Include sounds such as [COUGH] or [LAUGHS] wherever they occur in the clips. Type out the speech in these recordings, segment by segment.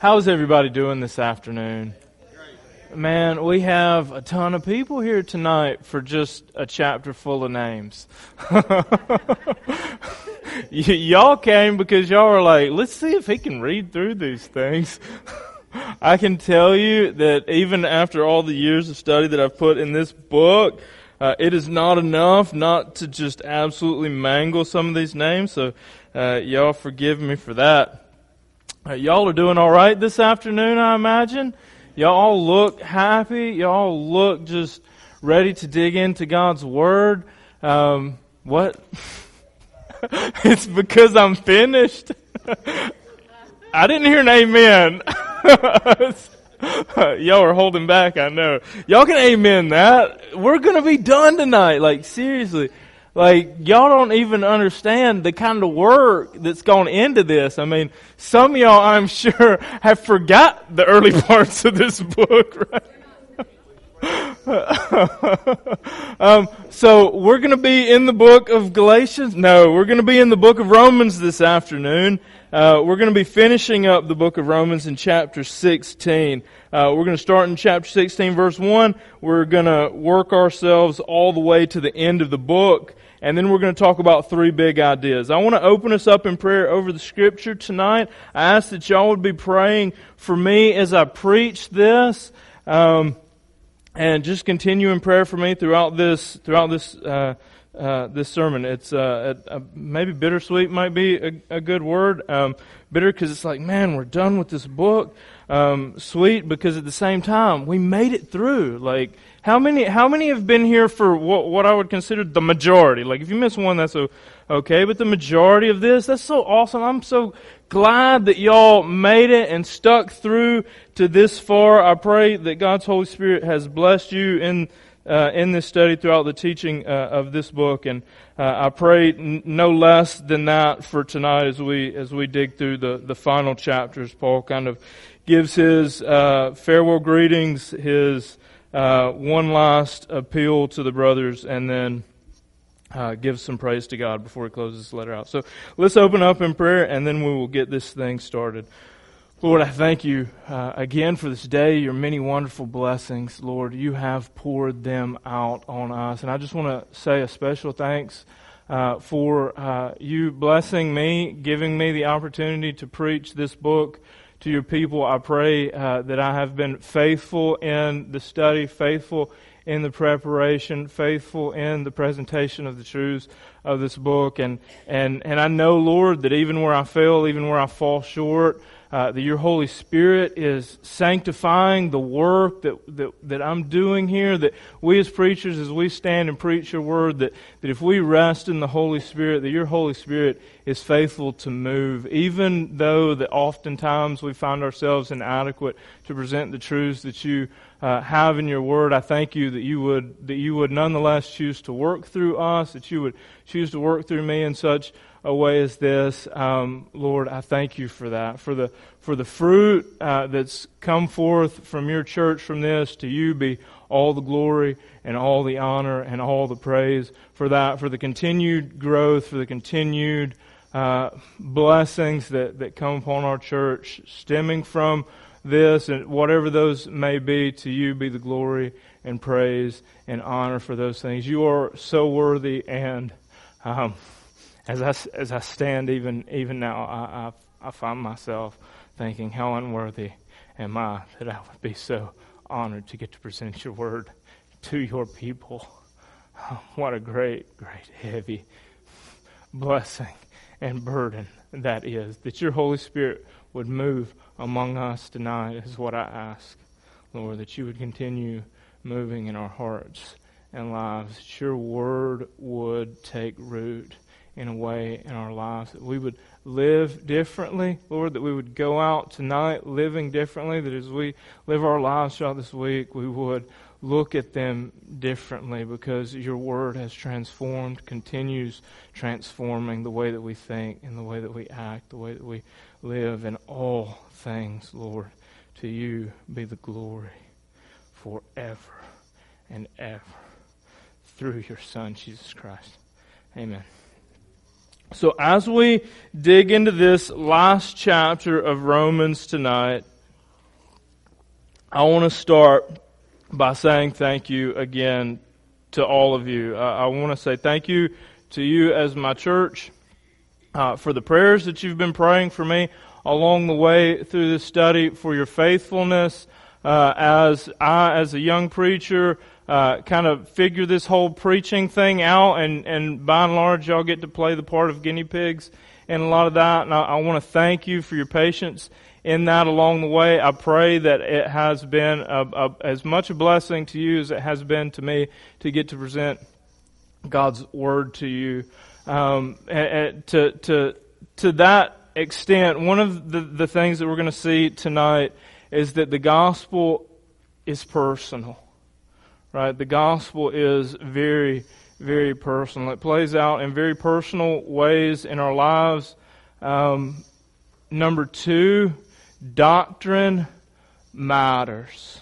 How's everybody doing this afternoon? Man, we have a ton of people here tonight for just a chapter full of names. [LAUGHS] y- y'all came because y'all were like, let's see if he can read through these things. [LAUGHS] I can tell you that even after all the years of study that I've put in this book, uh, it is not enough not to just absolutely mangle some of these names. So, uh, y'all forgive me for that. Y'all are doing all right this afternoon, I imagine. Y'all look happy. Y'all look just ready to dig into God's Word. Um, what? [LAUGHS] it's because I'm finished. [LAUGHS] I didn't hear an amen. [LAUGHS] Y'all are holding back, I know. Y'all can amen that. We're gonna be done tonight. Like, seriously. Like, y'all don't even understand the kind of work that's gone into this. I mean, some y'all, I'm sure, [LAUGHS] have forgot the early [LAUGHS] parts of this book, right? [LAUGHS] um, so we're going to be in the book of Galatians. No, we're going to be in the book of Romans this afternoon. Uh, we're going to be finishing up the book of Romans in chapter 16. Uh, we're going to start in chapter 16, verse 1. We're going to work ourselves all the way to the end of the book and then we're going to talk about three big ideas. I want to open us up in prayer over the scripture tonight. I ask that y'all would be praying for me as I preach this, um, and just continue in prayer for me throughout this throughout this uh, uh, this sermon. It's uh, maybe bittersweet might be a, a good word. Um, bitter because it's like, man, we're done with this book. Um, sweet because at the same time we made it through. Like how many, how many have been here for what, what I would consider the majority? Like, if you miss one, that's okay, but the majority of this, that's so awesome. I'm so glad that y'all made it and stuck through to this far. I pray that God's Holy Spirit has blessed you in, uh, in this study throughout the teaching uh, of this book, and uh, I pray n- no less than that for tonight as we as we dig through the the final chapters. Paul kind of gives his uh, farewell greetings, his uh, one last appeal to the brothers, and then uh, give some praise to God before he closes this letter out. So let's open up in prayer, and then we will get this thing started. Lord, I thank you uh, again for this day, your many wonderful blessings. Lord, you have poured them out on us. And I just want to say a special thanks uh, for uh, you blessing me, giving me the opportunity to preach this book to your people. I pray uh, that I have been faithful in the study, faithful in the preparation, faithful in the presentation of the truths of this book. And, and, and I know, Lord, that even where I fail, even where I fall short, uh, that your Holy Spirit is sanctifying the work that, that, that I'm doing here, that we as preachers, as we stand and preach your word, that, that if we rest in the Holy Spirit, that your Holy Spirit is faithful to move, even though that oftentimes we find ourselves inadequate to present the truths that you uh, have in your word. I thank you that you would that you would nonetheless choose to work through us, that you would choose to work through me in such a way as this. Um, Lord, I thank you for that, for the for the fruit uh, that's come forth from your church from this. To you be all the glory and all the honor and all the praise for that, for the continued growth, for the continued uh, blessings that, that come upon our church stemming from this and whatever those may be, to you be the glory and praise and honor for those things. You are so worthy and um, as I, as I stand even, even now, I, I, I find myself thinking, how unworthy am I that I would be so honored to get to present your word to your people. [SIGHS] what a great, great, heavy blessing and burden that is. That your Holy Spirit would move among us tonight is what I ask, Lord, that you would continue moving in our hearts and lives, that your word would take root in a way in our lives, that we would live differently, Lord, that we would go out tonight living differently, that as we live our lives throughout this week, we would look at them differently because your word has transformed, continues transforming the way that we think and the way that we act, the way that we live in all things, Lord. To you be the glory forever and ever through your Son, Jesus Christ. Amen. So as we dig into this last chapter of Romans tonight, I want to start by saying thank you again to all of you. Uh, I want to say thank you to you as my church uh, for the prayers that you've been praying for me along the way through this study, for your faithfulness uh, as I, as a young preacher, uh, kind of figure this whole preaching thing out, and, and by and large, y'all get to play the part of guinea pigs and a lot of that. And I, I want to thank you for your patience in that along the way. I pray that it has been a, a, as much a blessing to you as it has been to me to get to present God's word to you. Um, and, and to to to that extent, one of the, the things that we're going to see tonight is that the gospel is personal. Right? The gospel is very, very personal. It plays out in very personal ways in our lives. Um, number two, doctrine matters.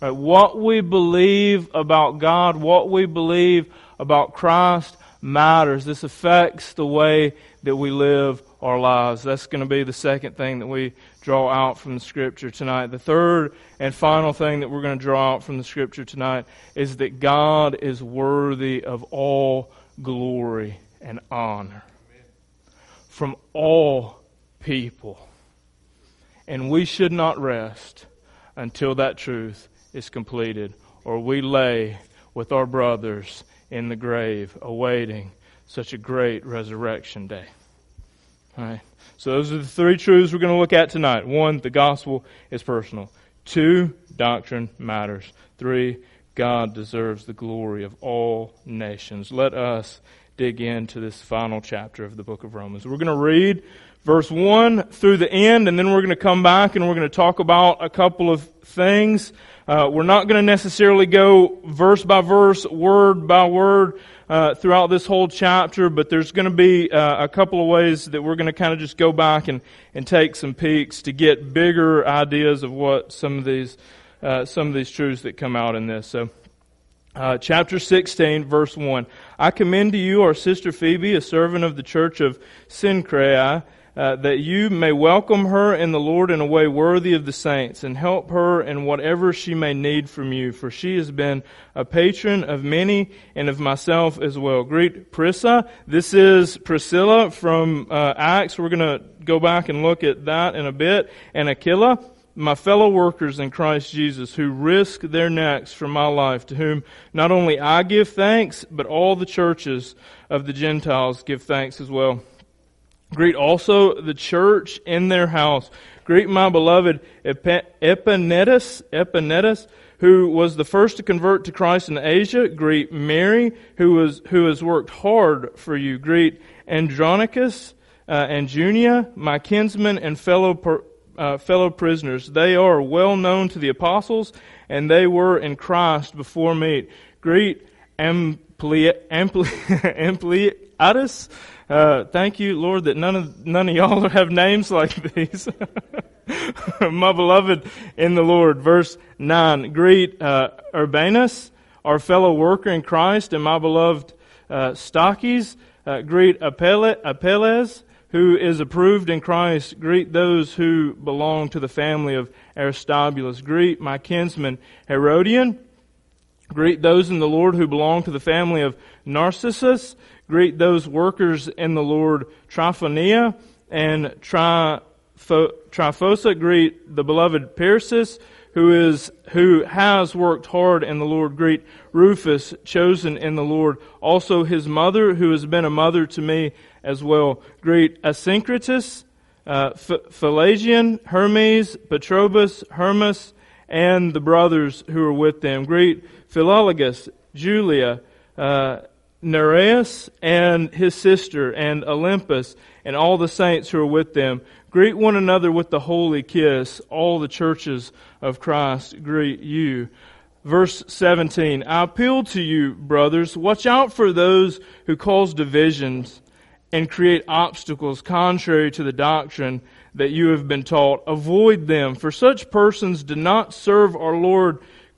Right? What we believe about God, what we believe about Christ matters. This affects the way that we live our lives. That's going to be the second thing that we draw out from the Scripture tonight. The third and final thing that we're going to draw out from the Scripture tonight is that God is worthy of all glory and honor from all people. And we should not rest until that truth is completed, or we lay with our brothers in the grave awaiting such a great resurrection day. All right. So those are the three truths we're going to look at tonight. One, the gospel is personal. Two, doctrine matters. Three, God deserves the glory of all nations. Let us dig into this final chapter of the book of Romans. We're going to read verse 1 through the end, and then we're going to come back and we're going to talk about a couple of things. Uh, we're not going to necessarily go verse by verse, word by word uh, throughout this whole chapter, but there's going to be uh, a couple of ways that we're going to kind of just go back and, and take some peeks to get bigger ideas of what some of these uh, some of these truths that come out in this. So. Uh, chapter 16, verse 1. I commend to you our sister Phoebe, a servant of the church of Cenchreae, uh, that you may welcome her in the Lord in a way worthy of the saints, and help her in whatever she may need from you, for she has been a patron of many and of myself as well. Greet Prisca. This is Priscilla from uh, Acts. We're going to go back and look at that in a bit. And Aquila my fellow workers in Christ Jesus who risk their necks for my life, to whom not only I give thanks, but all the churches of the Gentiles give thanks as well. Greet also the church in their house. Greet my beloved Epaenetus, Epaenetus, who was the first to convert to Christ in Asia. Greet Mary, who was who has worked hard for you. Greet Andronicus uh, and Junia, my kinsmen and fellow per, uh, fellow prisoners. They are well known to the apostles, and they were in Christ before me. Greet Ampli, Ampli, [LAUGHS] Ampliatus uh, thank you, Lord, that none of none of y'all [LAUGHS] have names like these. [LAUGHS] My beloved in the Lord, verse nine. Greet uh, Urbanus, our fellow worker in Christ, and my beloved uh. Uh, greet Apelles, who is approved in Christ. Greet those who belong to the family of Aristobulus. Greet my kinsman Herodion. Greet those in the Lord who belong to the family of Narcissus. Greet those workers in the Lord, Tryphaena and Tryphosa. Greet the beloved Persis, who is who has worked hard in the Lord. Greet Rufus, chosen in the Lord. Also his mother, who has been a mother to me as well. Greet Asyncritus, uh, Hermes, Patrobas, Hermas, and the brothers who are with them. Greet Philologus, Julia, uh, Nereus and his sister, and Olympas, and all the saints who are with them. Greet one another with the holy kiss. All the churches of Christ greet you. Verse 17 I appeal to you, brothers, watch out for those who cause divisions and create obstacles contrary to the doctrine that you have been taught. Avoid them, for such persons do not serve our Lord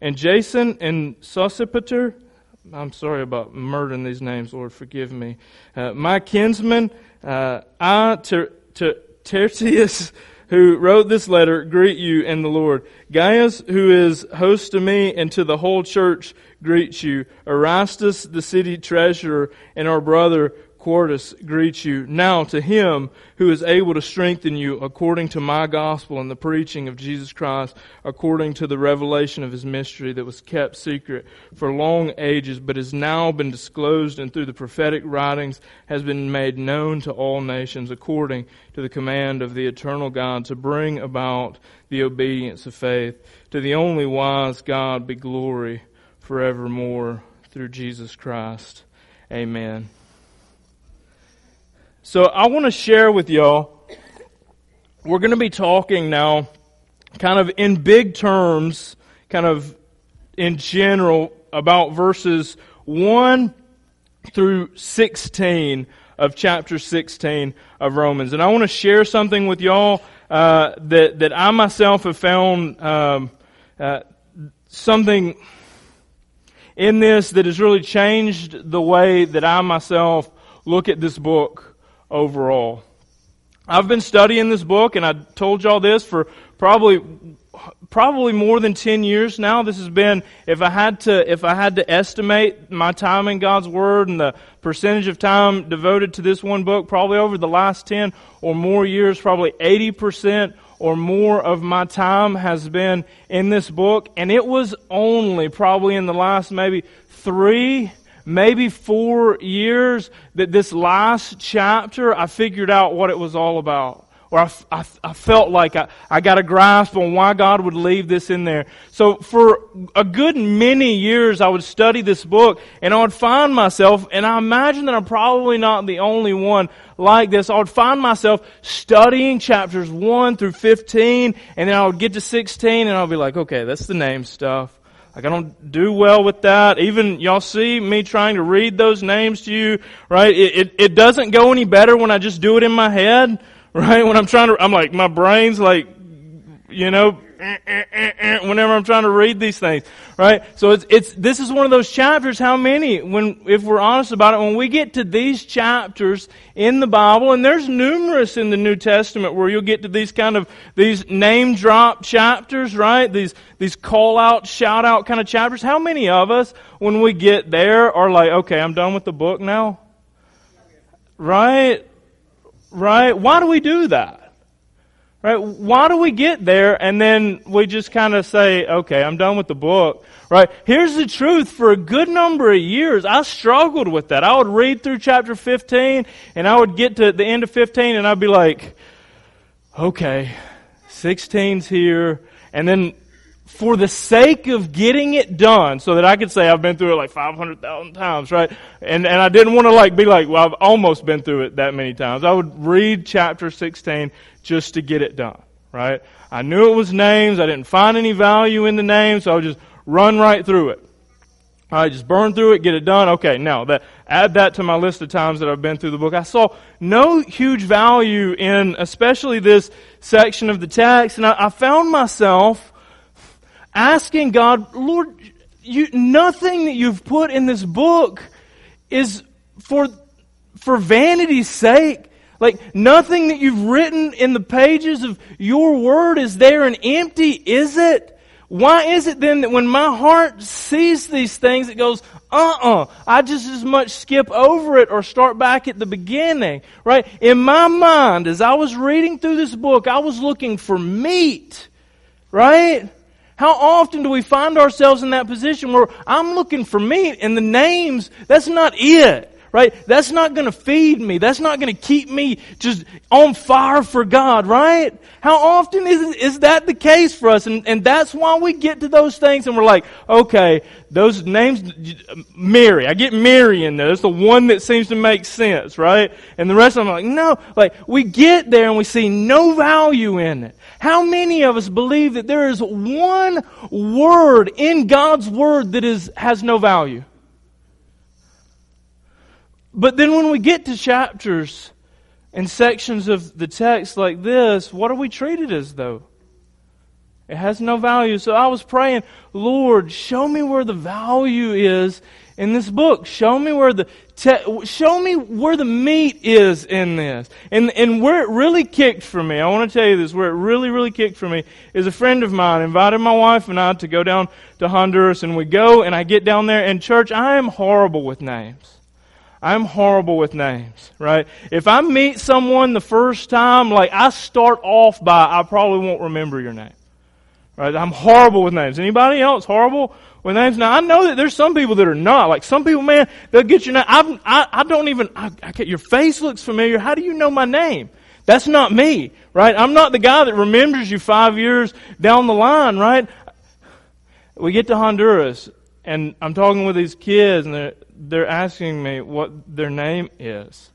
and Jason and Sosipater. I'm sorry about murdering these names, Lord, forgive me. Uh, my kinsman, uh, I, Ter- Ter- Tertius, who wrote this letter, greet you in the Lord. Gaius, who is host to me and to the whole church, greets you. Erastus, the city treasurer, and our brother Quartus greets you. Now to him who is able to strengthen you according to my gospel and the preaching of Jesus Christ, according to the revelation of his mystery that was kept secret for long ages, but has now been disclosed and through the prophetic writings has been made known to all nations, according to the command of the eternal God, to bring about the obedience of faith. To the only wise God be glory forevermore through Jesus Christ. Amen. So I want to share with y'all, we're going to be talking now kind of in big terms, kind of in general about verses 1 through 16 of chapter 16 of Romans. And I want to share something with y'all uh, that, that I myself have found um, uh, something in this that has really changed the way that I myself look at this book overall. I've been studying this book, and I told y'all this for probably probably more than 10 years now this has been if i had to if i had to estimate my time in god's word and the percentage of time devoted to this one book probably over the last 10 or more years probably 80% or more of my time has been in this book and it was only probably in the last maybe 3 maybe four years that this last chapter, I figured out what it was all about. Or I, I, I felt like I, I got a grasp on why God would leave this in there. So for a good many years, I would study this book and I would find myself, and I imagine that I'm probably not the only one like this. I would find myself studying chapters 1 through 15, and then I would get to 16 and I'll be like, okay, that's the name stuff. Like I don't do well with that. Even y'all see me trying to read those names to you, right? It, it, it doesn't go any better when I just do it in my head, [LAUGHS] right? When I'm trying to, I'm like, my brain's like, you know, Eh, eh, eh, whenever I'm trying to read these things, right? So it's, it's, this is one of those chapters, how many, when, if we're honest about it, when we get to these chapters in the Bible, and there's numerous in the New Testament where you'll get to these kind of, these name drop chapters, right? These, these call out, shout out kind of chapters. How many of us, when we get there, are like, okay, I'm done with the book now? Right? Right? Why do we do that? Right? Why do we get there and then we just kind of say, okay, I'm done with the book? Right? Here's the truth. For a good number of years, I struggled with that. I would read through chapter 15 and I would get to the end of 15 and I'd be like, okay, 16's here. And then for the sake of getting it done so that I could say I've been through it like 500,000 times, right? And, and I didn't want to like be like, well, I've almost been through it that many times. I would read chapter 16 just to get it done, right? I knew it was names. I didn't find any value in the names, so I would just run right through it. All right, just burn through it, get it done. Okay, now that add that to my list of times that I've been through the book. I saw no huge value in, especially this section of the text, and I, I found myself asking God, Lord, you, nothing that you've put in this book is for, for vanity's sake. Like nothing that you've written in the pages of your word is there and empty, is it? Why is it then that when my heart sees these things, it goes, uh-uh, I just as much skip over it or start back at the beginning, right? In my mind, as I was reading through this book, I was looking for meat, right? How often do we find ourselves in that position where I'm looking for me and the names, that's not it? Right? That's not going to feed me. That's not going to keep me just on fire for God, right? How often is, is that the case for us? And, and that's why we get to those things and we're like, okay, those names, Mary, I get Mary in there. That's the one that seems to make sense, right? And the rest of them are like, no, like we get there and we see no value in it. How many of us believe that there is one word in God's word that is, has no value? But then when we get to chapters and sections of the text like this, what are we treated as though? It has no value. So I was praying, Lord, show me where the value is in this book. Show me where the te- show me where the meat is in this. And and where it really kicked for me, I want to tell you this, where it really really kicked for me is a friend of mine invited my wife and I to go down to Honduras and we go and I get down there and church, I am horrible with names. I'm horrible with names, right? If I meet someone the first time, like I start off by, I probably won't remember your name. Right? I'm horrible with names. Anybody else horrible with names? Now I know that there's some people that are not. Like some people, man, they'll get your name. I, I, I don't even, I, I get, your face looks familiar. How do you know my name? That's not me, right? I'm not the guy that remembers you five years down the line, right? We get to Honduras and I'm talking with these kids and they're, they're asking me what their name is.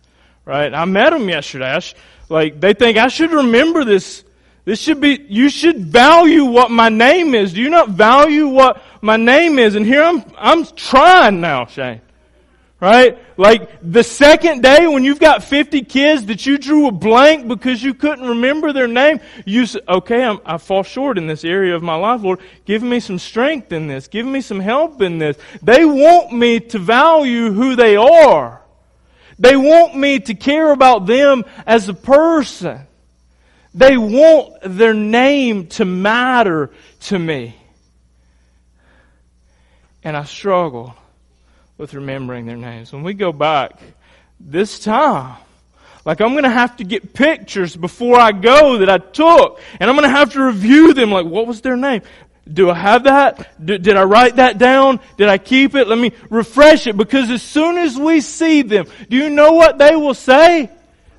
Right? I met them yesterday. Sh- like, they think I should remember this. This should be, you should value what my name is. Do you not value what my name is? And here I'm, I'm trying now, Shane. Right? Like the second day when you've got 50 kids that you drew a blank because you couldn't remember their name, you say, okay, I'm, i fall short in this area of my life, Lord. Give me some strength in this. Give me some help in this. They want me to value who they are. They want me to care about them as a person. They want their name to matter to me. And I struggle with remembering their names. When we go back this time, like I'm going to have to get pictures before I go that I took, and I'm going to have to review them. Like, what was their name? Do I have that? did I write that down? Did I keep it? Let me refresh it because as soon as we see them, do you know what they will say?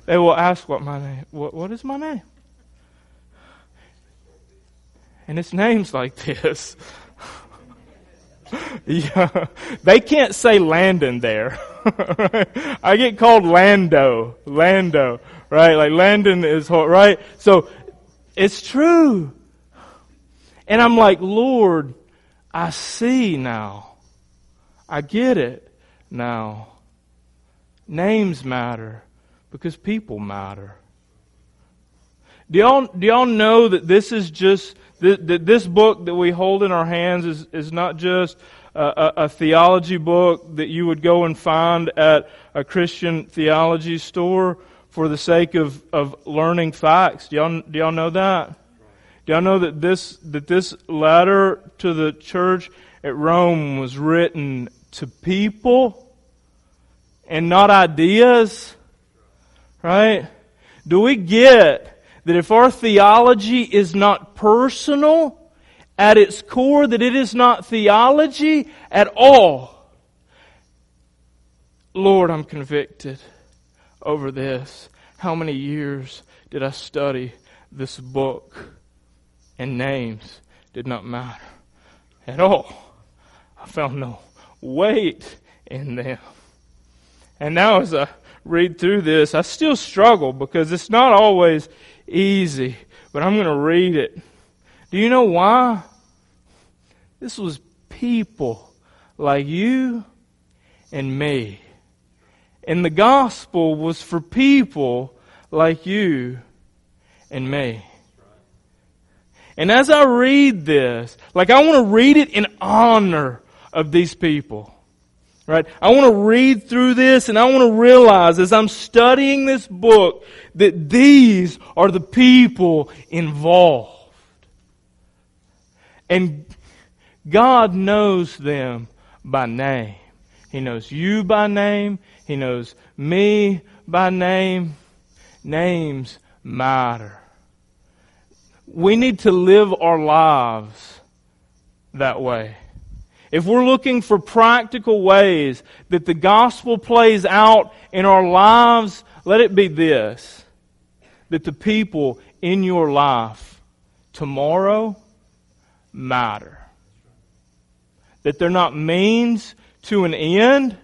They will ask what my name, what, what is my name? And it's names like this. [LAUGHS] yeah, they can't say Landon there. [LAUGHS] I get called Lando, Lando, right? Like Landon is right. So it's true, and I'm like, Lord, I see now. I get it now. Names matter because people matter. Do y'all, do y'all know that this is just this book that we hold in our hands is, is not just a, a, theology book that you would go and find at a Christian theology store for the sake of, of learning facts. Do y'all, do y'all know that? Do y'all know that this, that this letter to the church at Rome was written to people and not ideas? Right? Do we get that if our theology is not personal, at its core, that it is not theology at all. Lord, I'm convicted over this. How many years did I study this book? And names did not matter at all. I found no weight in them. And now as I read through this, I still struggle because it's not always easy, but I'm going to read it. Do you know why? This was people like you and me. And the gospel was for people like you and me. And as I read this, like I want to read it in honor of these people. Right? I want to read through this and I want to realize as I'm studying this book that these are the people involved. And God knows them by name. He knows you by name. He knows me by name. Names matter. We need to live our lives that way. If we're looking for practical ways that the gospel plays out in our lives, let it be this that the people in your life tomorrow matter. That they're not means to an end.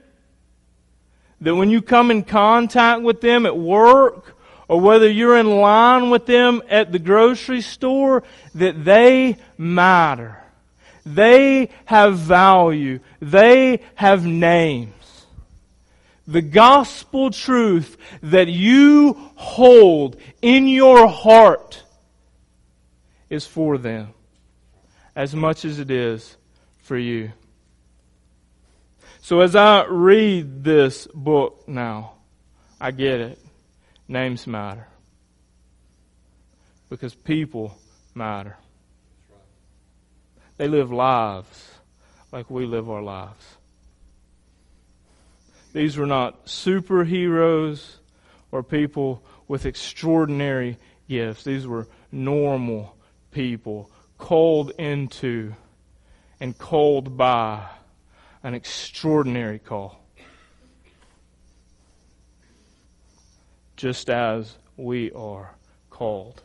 That when you come in contact with them at work, or whether you're in line with them at the grocery store, that they matter. They have value. They have names. The gospel truth that you hold in your heart is for them as much as it is for you. So as I read this book now, I get it. Names matter. Because people matter. They live lives like we live our lives. These were not superheroes or people with extraordinary gifts. These were normal people called into and called by an extraordinary call. Just as we are called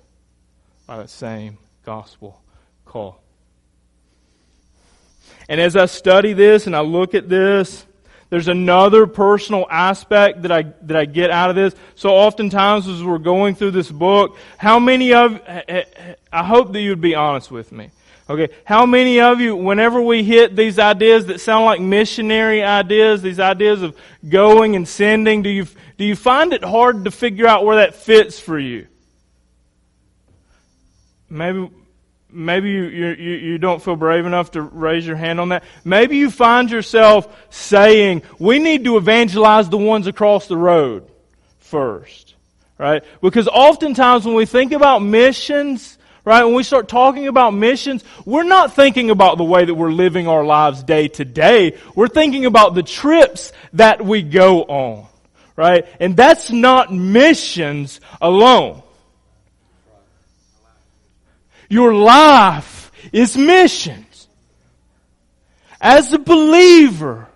by that same gospel call. And as I study this and I look at this, there's another personal aspect that I, that I get out of this. So oftentimes as we're going through this book, how many of, I hope that you'd be honest with me. Okay, how many of you, whenever we hit these ideas that sound like missionary ideas, these ideas of going and sending, do you, do you find it hard to figure out where that fits for you? Maybe, maybe you, you, you don't feel brave enough to raise your hand on that. Maybe you find yourself saying, we need to evangelize the ones across the road first. Right? Because oftentimes when we think about missions, right, when we start talking about missions, we're not thinking about the way that we're living our lives day to day. We're thinking about the trips that we go on. Right? And that's not missions alone. Your life is missions. As a believer,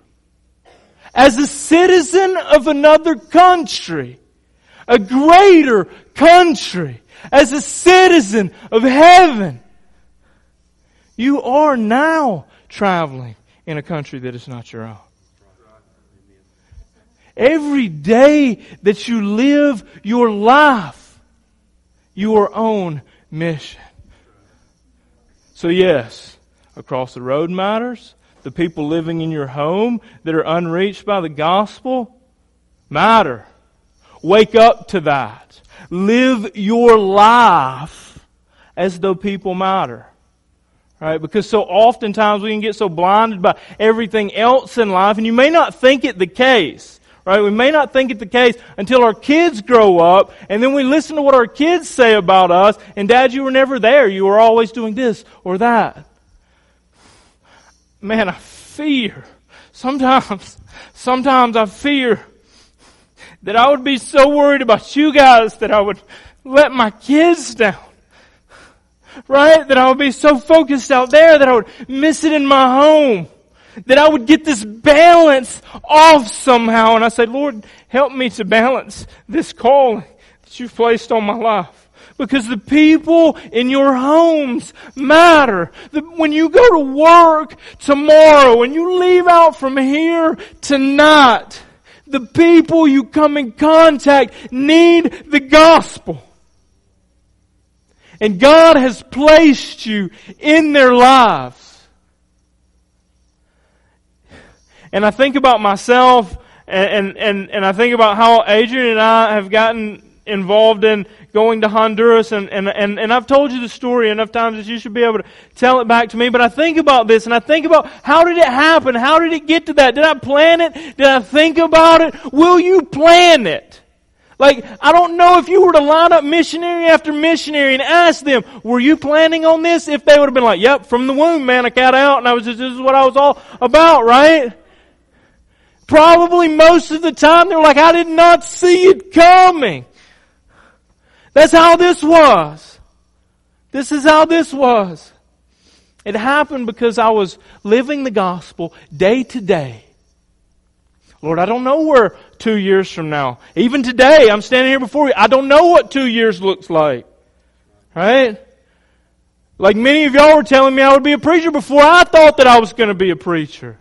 as a citizen of another country, a greater country, as a citizen of heaven, you are now traveling in a country that is not your own. Every day that you live your life, your own mission. So yes, across the road matters. The people living in your home that are unreached by the gospel matter. Wake up to that. Live your life as though people matter. Right? Because so oftentimes we can get so blinded by everything else in life, and you may not think it the case. Right? We may not think it the case until our kids grow up, and then we listen to what our kids say about us, and Dad, you were never there. You were always doing this or that. Man, I fear. Sometimes, sometimes I fear that I would be so worried about you guys that I would let my kids down. Right? That I would be so focused out there that I would miss it in my home that I would get this balance off somehow. And I say, Lord, help me to balance this calling that you've placed on my life. Because the people in your homes matter. When you go to work tomorrow, when you leave out from here tonight, the people you come in contact need the gospel. And God has placed you in their lives. And I think about myself and, and, and I think about how Adrian and I have gotten involved in going to Honduras and, and, and, and I've told you the story enough times that you should be able to tell it back to me. But I think about this and I think about how did it happen? How did it get to that? Did I plan it? Did I think about it? Will you plan it? Like, I don't know if you were to line up missionary after missionary and ask them, were you planning on this? If they would have been like, yep, from the womb, man, I got out and I was just, this is what I was all about, right? Probably most of the time they're like, I did not see it coming. That's how this was. This is how this was. It happened because I was living the gospel day to day. Lord, I don't know where two years from now, even today, I'm standing here before you. I don't know what two years looks like. Right? Like many of y'all were telling me I would be a preacher before I thought that I was going to be a preacher.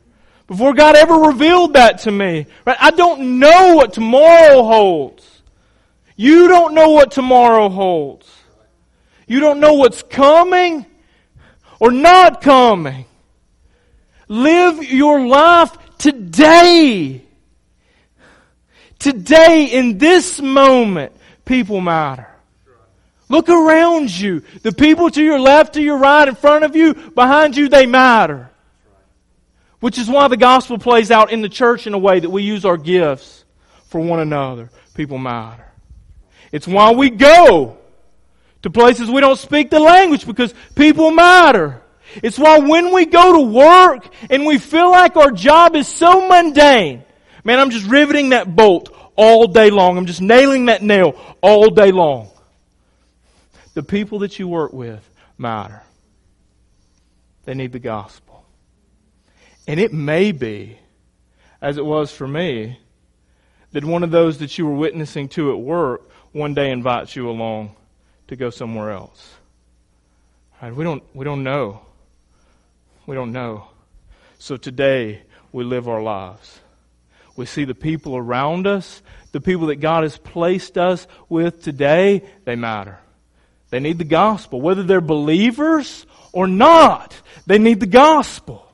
Before God ever revealed that to me. Right? I don't know what tomorrow holds. You don't know what tomorrow holds. You don't know what's coming or not coming. Live your life today. Today, in this moment, people matter. Look around you. The people to your left, to your right, in front of you, behind you, they matter. Which is why the gospel plays out in the church in a way that we use our gifts for one another. People matter. It's why we go to places we don't speak the language because people matter. It's why when we go to work and we feel like our job is so mundane, man, I'm just riveting that bolt all day long. I'm just nailing that nail all day long. The people that you work with matter. They need the gospel. And it may be, as it was for me, that one of those that you were witnessing to at work one day invites you along to go somewhere else. Right? We don't we don't know. We don't know. So today we live our lives. We see the people around us, the people that God has placed us with today, they matter. They need the gospel. Whether they're believers or not, they need the gospel.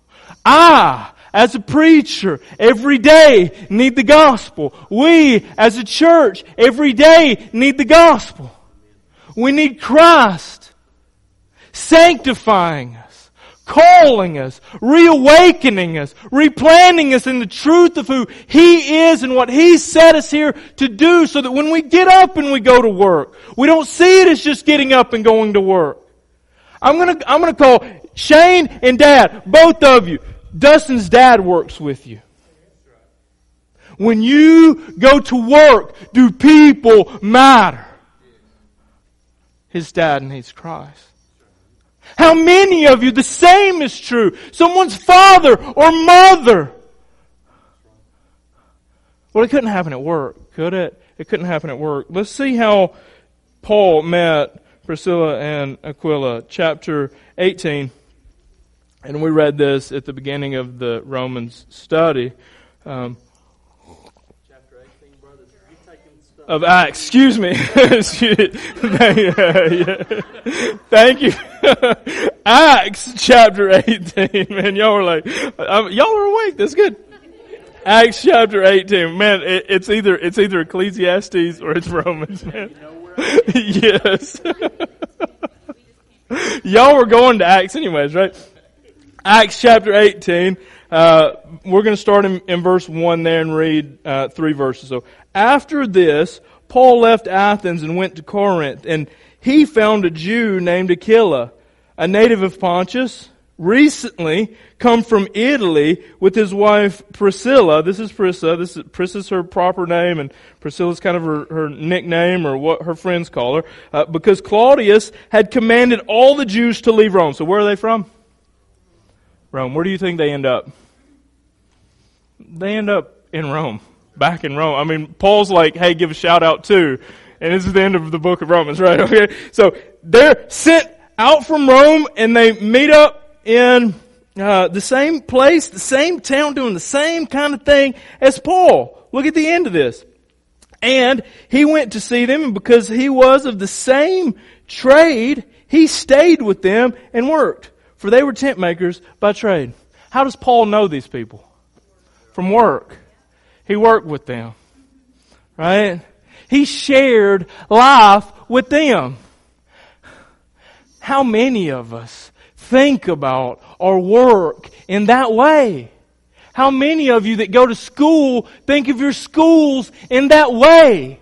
I, as a preacher, every day need the gospel. We, as a church, every day need the gospel. We need Christ sanctifying us, calling us, reawakening us, replanting us in the truth of who He is and what He set us here to do so that when we get up and we go to work, we don't see it as just getting up and going to work. I'm gonna, I'm gonna call Shane and Dad, both of you. Dustin's dad works with you. When you go to work, do people matter? His dad needs Christ. How many of you, the same is true. Someone's father or mother. Well, it couldn't happen at work, could it? It couldn't happen at work. Let's see how Paul met Priscilla and Aquila, chapter 18. And we read this at the beginning of the Romans study. Um, of Acts. Excuse me. [LAUGHS] Thank you. [LAUGHS] Acts chapter 18. Man, y'all are like, y'all are awake. That's good. Acts chapter 18. Man, it, it's either, it's either Ecclesiastes or it's Romans, man. [LAUGHS] yes. y'all were going to Acts anyways, right? Acts chapter 18. Uh, we're going to start in, in, verse 1 there and read uh, three verses. So, after this, Paul left Athens and went to Corinth, and he found a Jew named Aquila, a native of Pontus, recently come from Italy with his wife Priscilla. This is Priscilla. This is her proper name, and Priscilla's kind of her, her nickname or what her friends call her, uh, because Claudius had commanded all the Jews to leave Rome. So, where are they from? Rome. Where do you think they end up? they end up in Rome, back in Rome. I mean, Paul's like, hey, give a shout out too. And this is the end of the book of Romans, [LAUGHS] right? Okay. So they're sent out from Rome and they meet up in uh, the same place, the same town, doing the same kind of thing as Paul. Look at the end of this. And he went to see them, because he was of the same trade, he stayed with them and worked. For they were tent makers by trade. How does Paul know these people? from work. He worked with them. Right? He shared life with them. How many of us think about or work in that way? How many of you that go to school think of your schools in that way?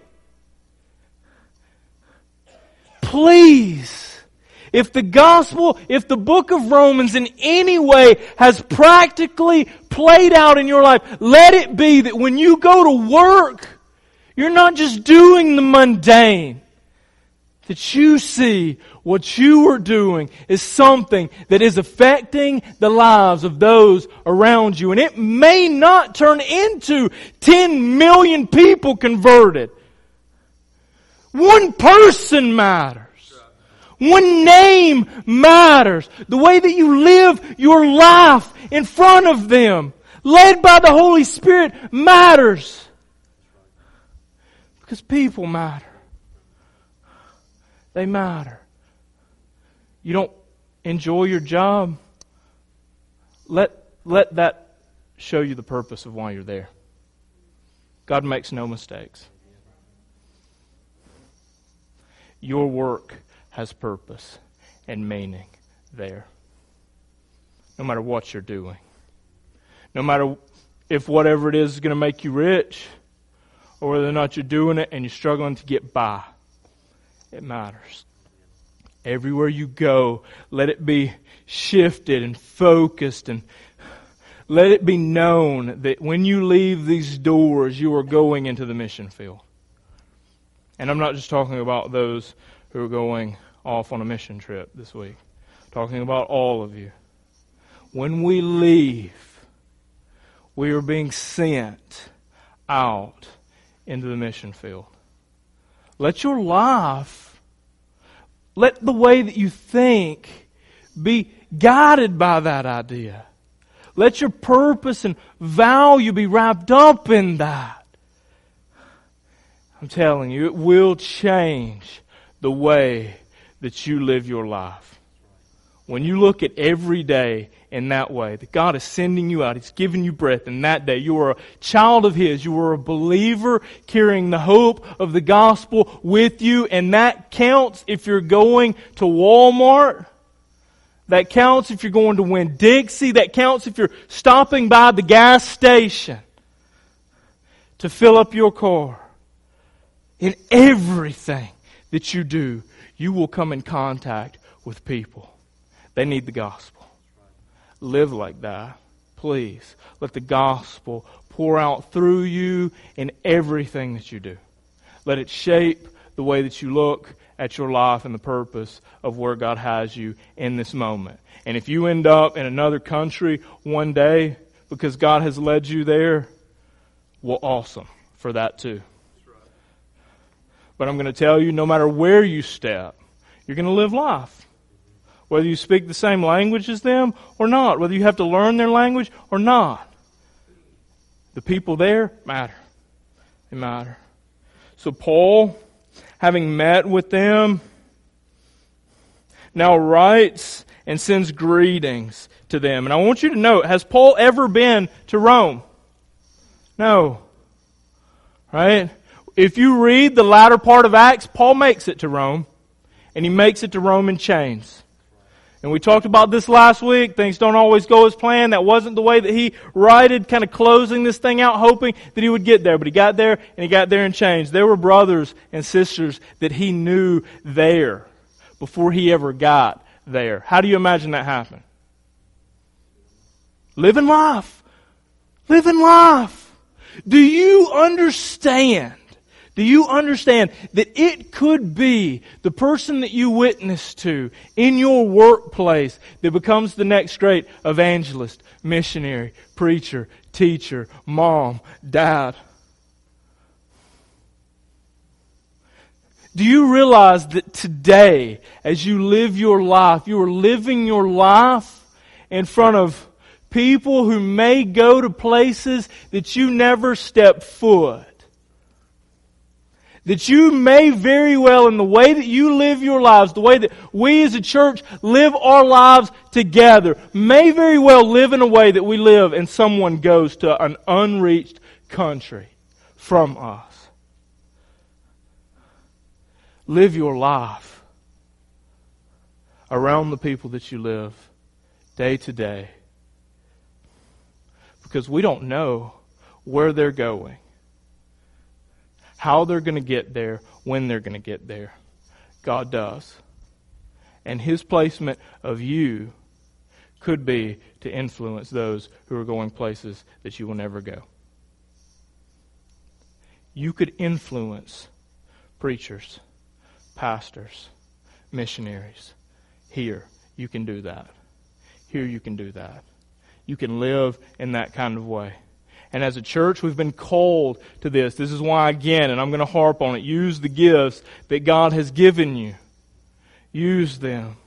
Please if the gospel, if the book of Romans in any way has practically played out in your life, let it be that when you go to work, you're not just doing the mundane. that you see what you are doing is something that is affecting the lives of those around you. And it may not turn into 10 million people converted. One person matters. One name matters. The way that you live your life in front of them, led by the Holy Spirit, matters. Because people matter. They matter. You don't enjoy your job? Let, let that show you the purpose of why you're there. God makes no mistakes. Your work has purpose and meaning there. No matter what you're doing. No matter if whatever it is is going to make you rich or whether or not you're doing it and you're struggling to get by. It matters. Everywhere you go, let it be shifted and focused and let it be known that when you leave these doors, you are going into the mission field. And I'm not just talking about those who are going off on a mission trip this week. Talking about all of you. When we leave, we are being sent out into the mission field. Let your life, let the way that you think be guided by that idea. Let your purpose and value be wrapped up in that. I'm telling you, it will change the way that you live your life. When you look at every day in that way, that God is sending you out, He's giving you breath in that day. You are a child of His. You are a believer carrying the hope of the gospel with you, and that counts if you're going to Walmart. That counts if you're going to Winn-Dixie. That counts if you're stopping by the gas station to fill up your car. In everything that you do, you will come in contact with people. They need the gospel. Live like that. Please let the gospel pour out through you in everything that you do. Let it shape the way that you look at your life and the purpose of where God has you in this moment. And if you end up in another country one day because God has led you there, well, awesome for that too. But I'm going to tell you no matter where you step, you're going to live life whether you speak the same language as them or not, whether you have to learn their language or not. The people there matter. They matter. So Paul, having met with them, now writes and sends greetings to them. And I want you to note, has Paul ever been to Rome? No. Right? If you read the latter part of Acts, Paul makes it to Rome, and he makes it to Rome in chains. And we talked about this last week. Things don't always go as planned. That wasn't the way that he righted, kind of closing this thing out, hoping that he would get there. But he got there, and he got there in chains. There were brothers and sisters that he knew there before he ever got there. How do you imagine that happened? Living life. Living life. Do you understand do you understand that it could be the person that you witness to in your workplace that becomes the next great evangelist, missionary, preacher, teacher, mom, dad? Do you realize that today, as you live your life, you are living your life in front of people who may go to places that you never step foot? That you may very well, in the way that you live your lives, the way that we as a church live our lives together, may very well live in a way that we live and someone goes to an unreached country from us. Live your life around the people that you live day to day. Because we don't know where they're going how they're going to get there, when they're going to get there. God does. And His placement of you could be to influence those who are going places that you will never go. You could influence preachers, pastors, missionaries. Here, you can do that. Here, you can do that. You can live in that kind of way. And as a church, we've been called to this. This is why, again, and I'm going to harp on it, use the gifts that God has given you. Use them.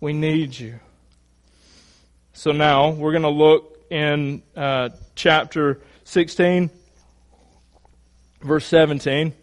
We need you. So now we're going to look in uh, chapter 16, verse 17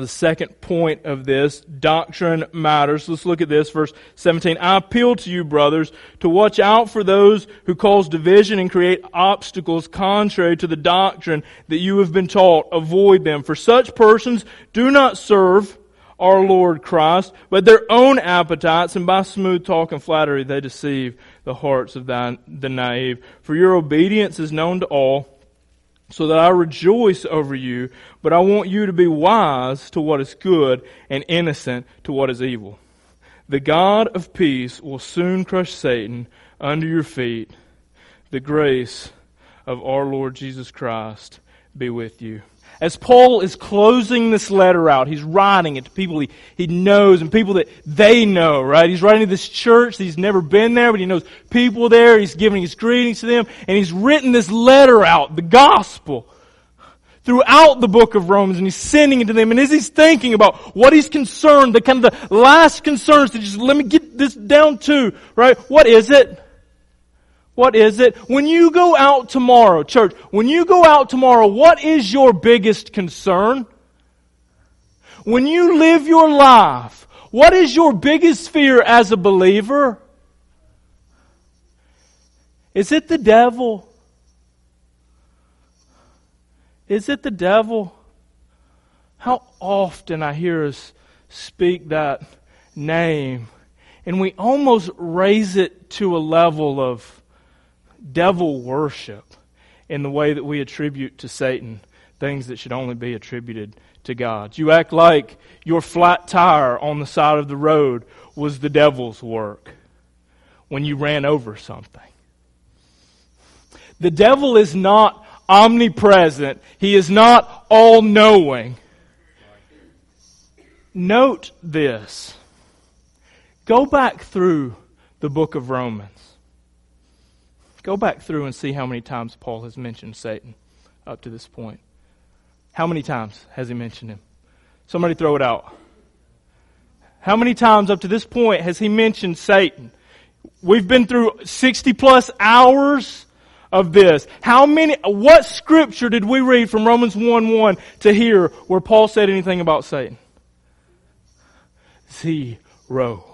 the second point of this doctrine matters. Let's look at this, verse 17. I appeal to you, brothers, to watch out for those who cause division and create obstacles contrary to the doctrine that you have been taught. Avoid them. For such persons do not serve our Lord Christ, but their own appetites, and by smooth talk and flattery they deceive the hearts of the naive. For your obedience is known to all so that I rejoice over you, but I want you to be wise to what is good and innocent to what is evil. The God of peace will soon crush Satan under your feet. The grace of our Lord Jesus Christ be with you. As Paul is closing this letter out, he's writing it to people he, he knows and people that they know, right? He's writing to this church he's never been there, but he knows people there. He's giving his greetings to them, and he's written this letter out, the gospel, throughout the book of Romans, and he's sending it to them. And as he's thinking about what he's concerned, the kind of the last concerns to just let me get this down to, right? What is it? What is it? When you go out tomorrow, church, when you go out tomorrow, what is your biggest concern? When you live your life, what is your biggest fear as a believer? Is it the devil? Is it the devil? How often I hear us speak that name, and we almost raise it to a level of devil worship in the way that we attribute to Satan things that should only be attributed to God. You act like your flat tire on the side of the road was the devil's work when you ran over something. The devil is not omnipresent. He is not all knowing. Note this. Go back through the book of Romans. Go back through and see how many times Paul has mentioned Satan up to this point. How many times has he mentioned him? Somebody throw it out. How many times up to this point has he mentioned Satan? We've been through 60 plus hours of this. How many, what scripture did we read from Romans 1 1 to here where Paul said anything about Satan? Zero.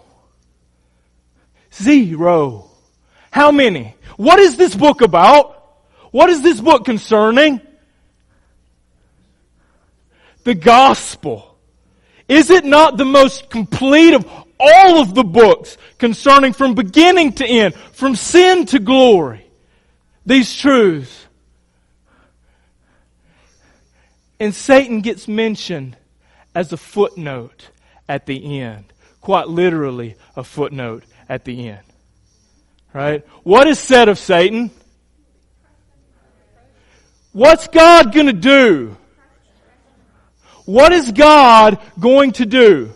Zero. How many? What is this book about? What is this book concerning? The gospel. Is it not the most complete of all of the books concerning from beginning to end, from sin to glory? These truths. And Satan gets mentioned as a footnote at the end. Quite literally, a footnote at the end. Right? What is said of Satan? What's God going to do? What is God going to do?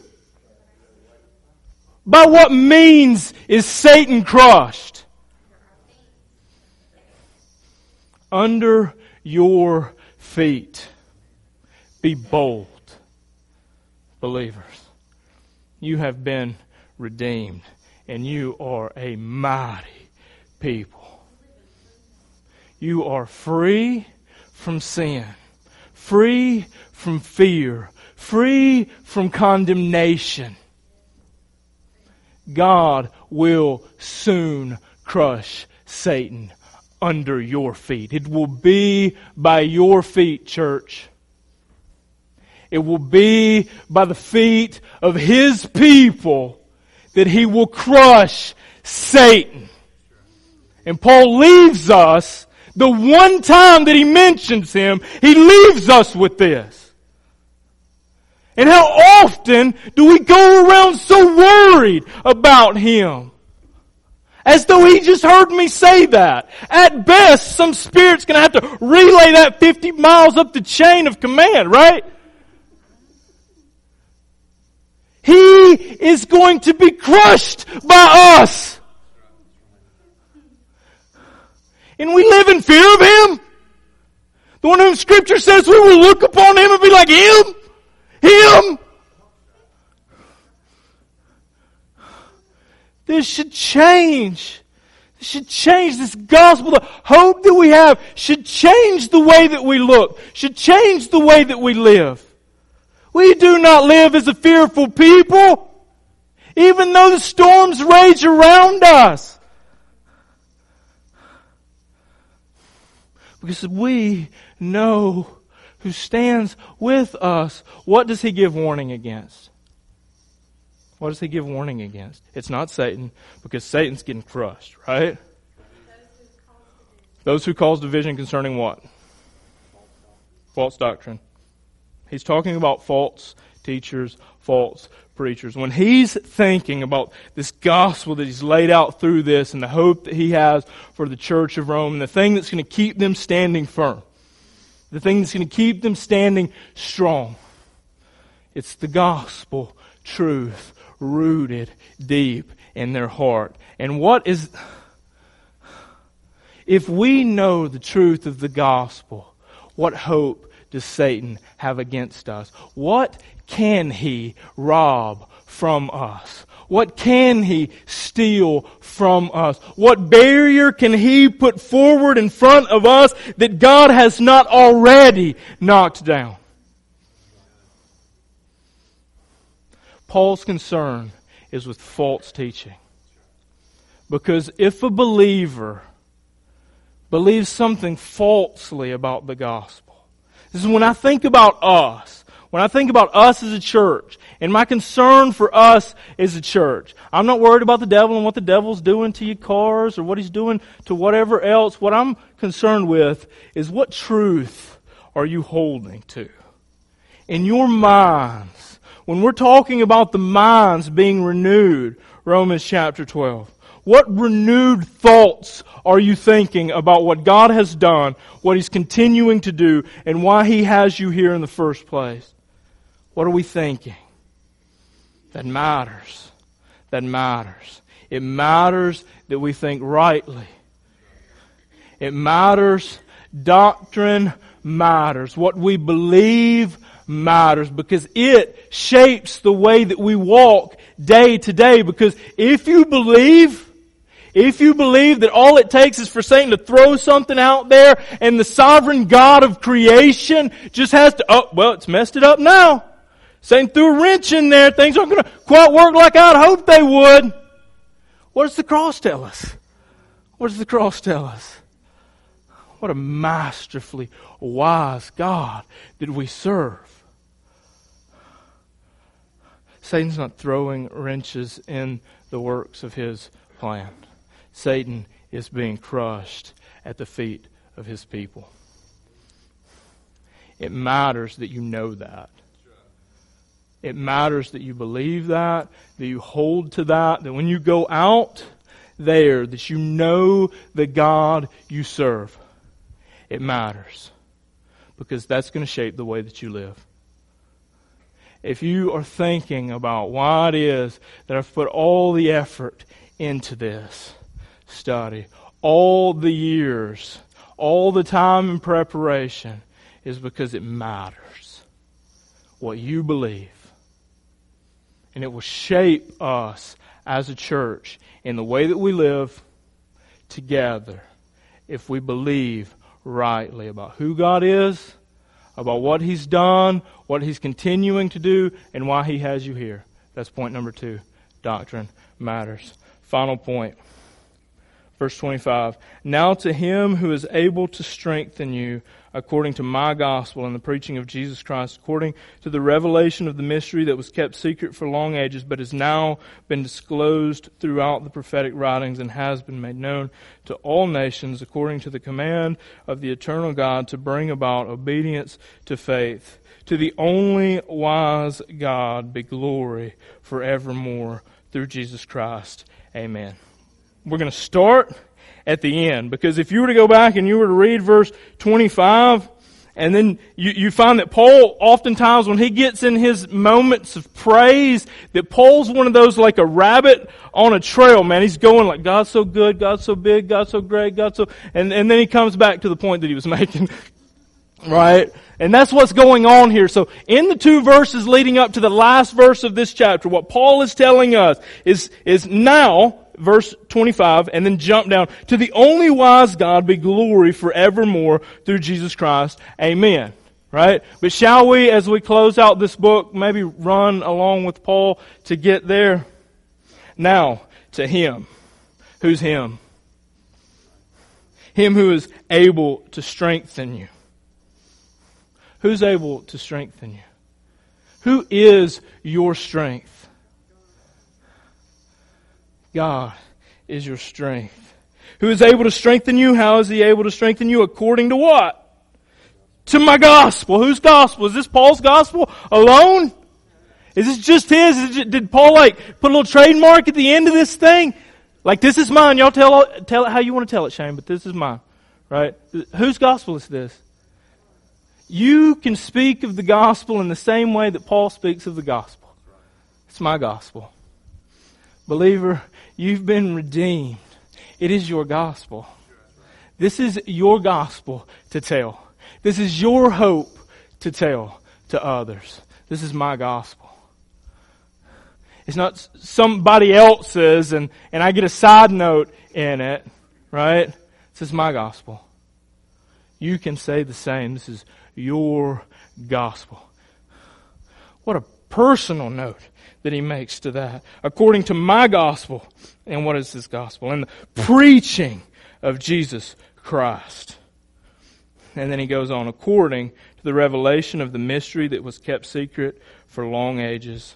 By what means is Satan crushed? Under your feet. Be bold, believers. You have been redeemed and you are a mighty people. You are free from sin, free from fear, free from condemnation. God will soon crush Satan under your feet. It will be by your feet, church. It will be by the feet of His people that he will crush Satan. And Paul leaves us, the one time that he mentions him, he leaves us with this. And how often do we go around so worried about him? As though he just heard me say that. At best, some spirit's gonna have to relay that 50 miles up the chain of command, right? He is going to be crushed by us. And we live in fear of Him. The one whom scripture says we will look upon Him and be like Him. Him. This should change. This should change this gospel. The hope that we have should change the way that we look, should change the way that we live. We do not live as a fearful people, even though the storms rage around us. Because we know who stands with us. What does he give warning against? What does he give warning against? It's not Satan, because Satan's getting crushed, right? Those who cause division concerning what? False doctrine. He's talking about false teachers, false preachers. When he's thinking about this gospel that he's laid out through this and the hope that he has for the church of Rome and the thing that's going to keep them standing firm, the thing that's going to keep them standing strong, it's the gospel truth rooted deep in their heart. And what is, if we know the truth of the gospel, what hope does Satan have against us? What can he rob from us? What can he steal from us? What barrier can he put forward in front of us that God has not already knocked down? Paul's concern is with false teaching. Because if a believer believes something falsely about the gospel, this is when I think about us, when I think about us as a church, and my concern for us as a church, I'm not worried about the devil and what the devil's doing to your cars or what he's doing to whatever else. What I'm concerned with is what truth are you holding to? In your minds, when we're talking about the minds being renewed, Romans chapter 12, what renewed thoughts are you thinking about what God has done, what He's continuing to do, and why He has you here in the first place? What are we thinking? That matters. That matters. It matters that we think rightly. It matters. Doctrine matters. What we believe matters because it shapes the way that we walk day to day. Because if you believe, if you believe that all it takes is for Satan to throw something out there and the sovereign God of creation just has to, oh, well, it's messed it up now. Satan threw a wrench in there. Things aren't going to quite work like I'd hoped they would. What does the cross tell us? What does the cross tell us? What a masterfully wise God that we serve. Satan's not throwing wrenches in the works of his plan. Satan is being crushed at the feet of his people. It matters that you know that. It matters that you believe that, that you hold to that, that when you go out there, that you know the God you serve. It matters. Because that's going to shape the way that you live if you are thinking about why it is that I've put all the effort into this study, all the years, all the time in preparation, is because it matters what you believe. And it will shape us as a church in the way that we live together if we believe rightly about who God is about what He's done, what He's continuing to do, and why He has you here. That's point number two. Doctrine matters. Final point. Verse 25. Now to Him who is able to strengthen you according to my gospel and the preaching of Jesus Christ, according to the revelation of the mystery that was kept secret for long ages, but has now been disclosed throughout the prophetic writings and has been made known to all nations, according to the command of the eternal God to bring about obedience to faith. To the only wise God be glory forevermore through Jesus Christ. Amen. We're going to start at the end. Because if you were to go back and you were to read verse 25, And then you, you find that Paul, oftentimes when he gets in his moments of praise, that Paul's one of those like a rabbit on a trail, man. He's going like, God's so good, God's so big, God's so great, God's so, and, and then he comes back to the point that he was [LAUGHS] making. right? And that's what's going on here. So in the two verses leading up to the last verse of this chapter, what Paul is telling us is, is now, verse 25, and then jump down. To the only wise God be glory forevermore through Jesus Christ. Amen. Right? But shall we, as we close out this book, maybe run along with Paul to get there? Now, to Him. Who's Him? Him who is able to strengthen you. Who's able to strengthen you? Who is your strength? God is your strength. Who is able to strengthen you? How is he able to strengthen you? According to what? To my gospel. Whose gospel? Is this Paul's gospel alone? Is this just his? Just, did Paul like put a little trademark at the end of this thing? Like this is mine. Y'all tell tell it how you want to tell it, Shane, but this is mine. Right? Whose gospel is this? You can speak of the gospel in the same way that Paul speaks of the gospel. It's my gospel. Believer, You've been redeemed. It is your gospel. This is your gospel to tell. This is your hope to tell to others. This is my gospel. It's not somebody else's and, and I get a side note in it, right? This is my gospel. You can say the same. This is your gospel. What a personal note that he makes to that. According to my gospel. And what is this gospel? And the preaching of Jesus Christ. And then he goes on, according to the revelation of the mystery that was kept secret for long ages.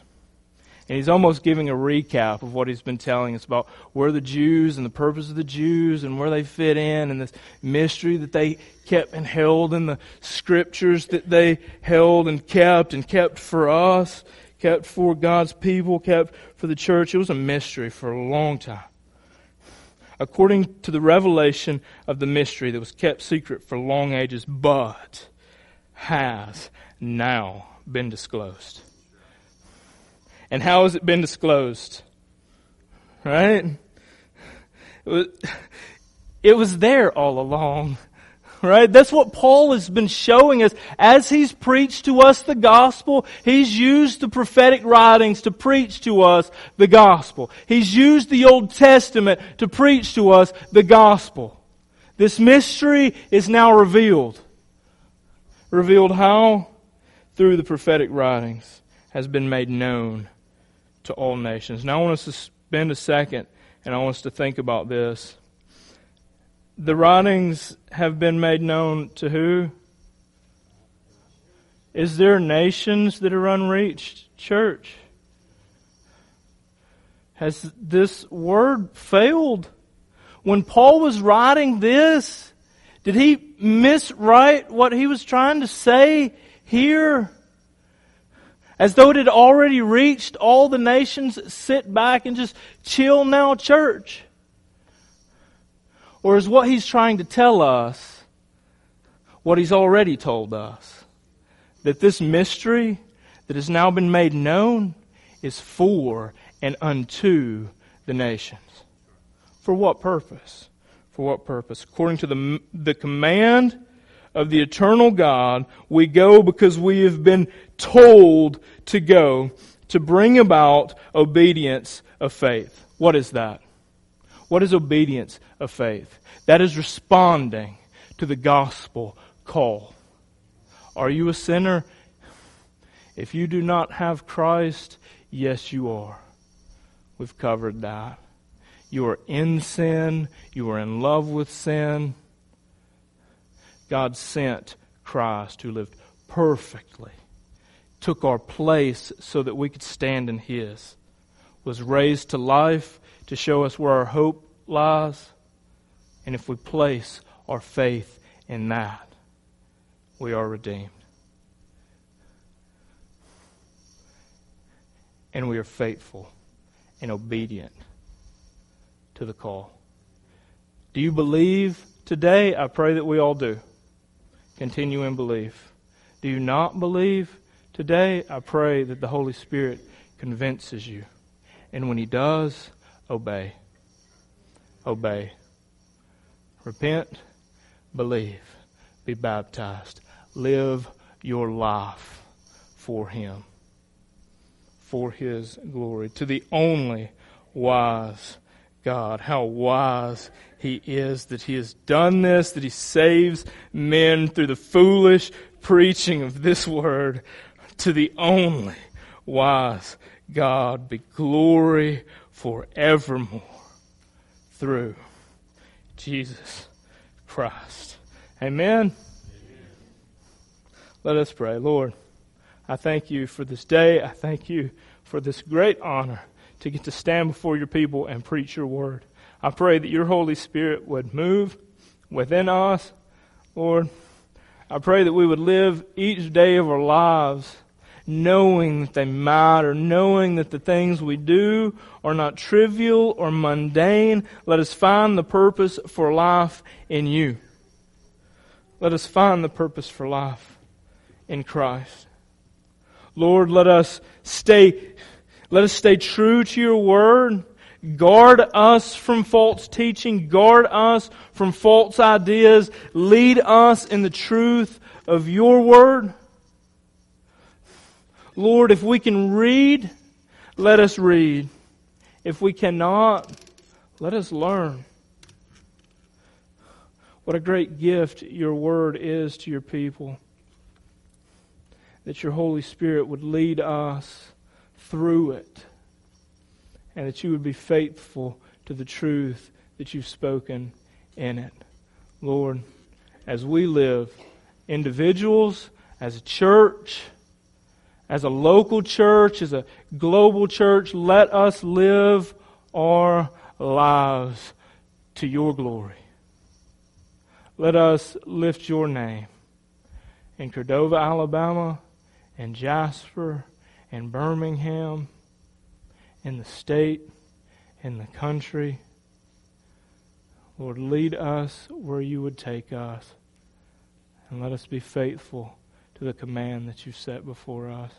And he's almost giving a recap of what he's been telling us about where the Jews and the purpose of the Jews and where they fit in and this mystery that they kept and held in the scriptures that they held and kept and kept for us kept for God's people, kept for the church. It was a mystery for a long time. According to the revelation of the mystery that was kept secret for long ages, but has now been disclosed. And how has it been disclosed? Right? It was, it was there all along. Right? That's what Paul has been showing us. As he's preached to us the gospel, he's used the prophetic writings to preach to us the gospel. He's used the Old Testament to preach to us the gospel. This mystery is now revealed. Revealed how? Through the prophetic writings has been made known to all nations. Now I want us to spend a second and I want us to think about this the writings have been made known to who? Is there nations that are unreached, church? Has this word failed? When Paul was writing this, did he miswrite what he was trying to say here? As though it had already reached all the nations, sit back and just chill now, church. Or is what he's trying to tell us what he's already told us? That this mystery that has now been made known is for and unto the nations. For what purpose? For what purpose? According to the, the command of the eternal God, we go because we have been told to go to bring about obedience of faith. What is that? What is obedience of faith? That is responding to the gospel call. Are you a sinner? If you do not have Christ, yes, you are. We've covered that. You are in sin. You are in love with sin. God sent Christ who lived perfectly, took our place so that we could stand in His, was raised to life to show us where our hope lies. And if we place our faith in that, we are redeemed. And we are faithful and obedient to the call. Do you believe today? I pray that we all do. continue in belief. Do you not believe? Today, I pray that the Holy Spirit convinces you. And when He does, obey. Obey. Repent, believe, be baptized. Live your life for Him, for His glory, to the only wise God. How wise He is that He has done this, that He saves men through the foolish preaching of this word. To the only wise God be glory forevermore through Jesus Christ. Amen. Let us pray. Lord, I thank you for this day. I thank you for this great honor to get to stand before your people and preach your word. I pray that your Holy Spirit would move within us, Lord. I pray that we would live each day of our lives knowing that they matter, knowing that the things we do are not trivial or mundane. Let us find the purpose for life in you. Let us find the purpose for life in Christ. Lord, let us stay, let us stay true to your word. Guard us from false teaching. Guard us from false ideas. Lead us in the truth of your word. Lord, if we can read, let us read. If we cannot, let us learn. What a great gift your word is to your people. That your Holy Spirit would lead us through it. And that you would be faithful to the truth that you've spoken in it. Lord, as we live, individuals, as a church, as a local church, as a global church, let us live our lives to your glory. Let us lift your name in Cordova, Alabama, in Jasper, in Birmingham, in the state, in the country. Lord, lead us where you would take us. And let us be faithful to the command that you set before us.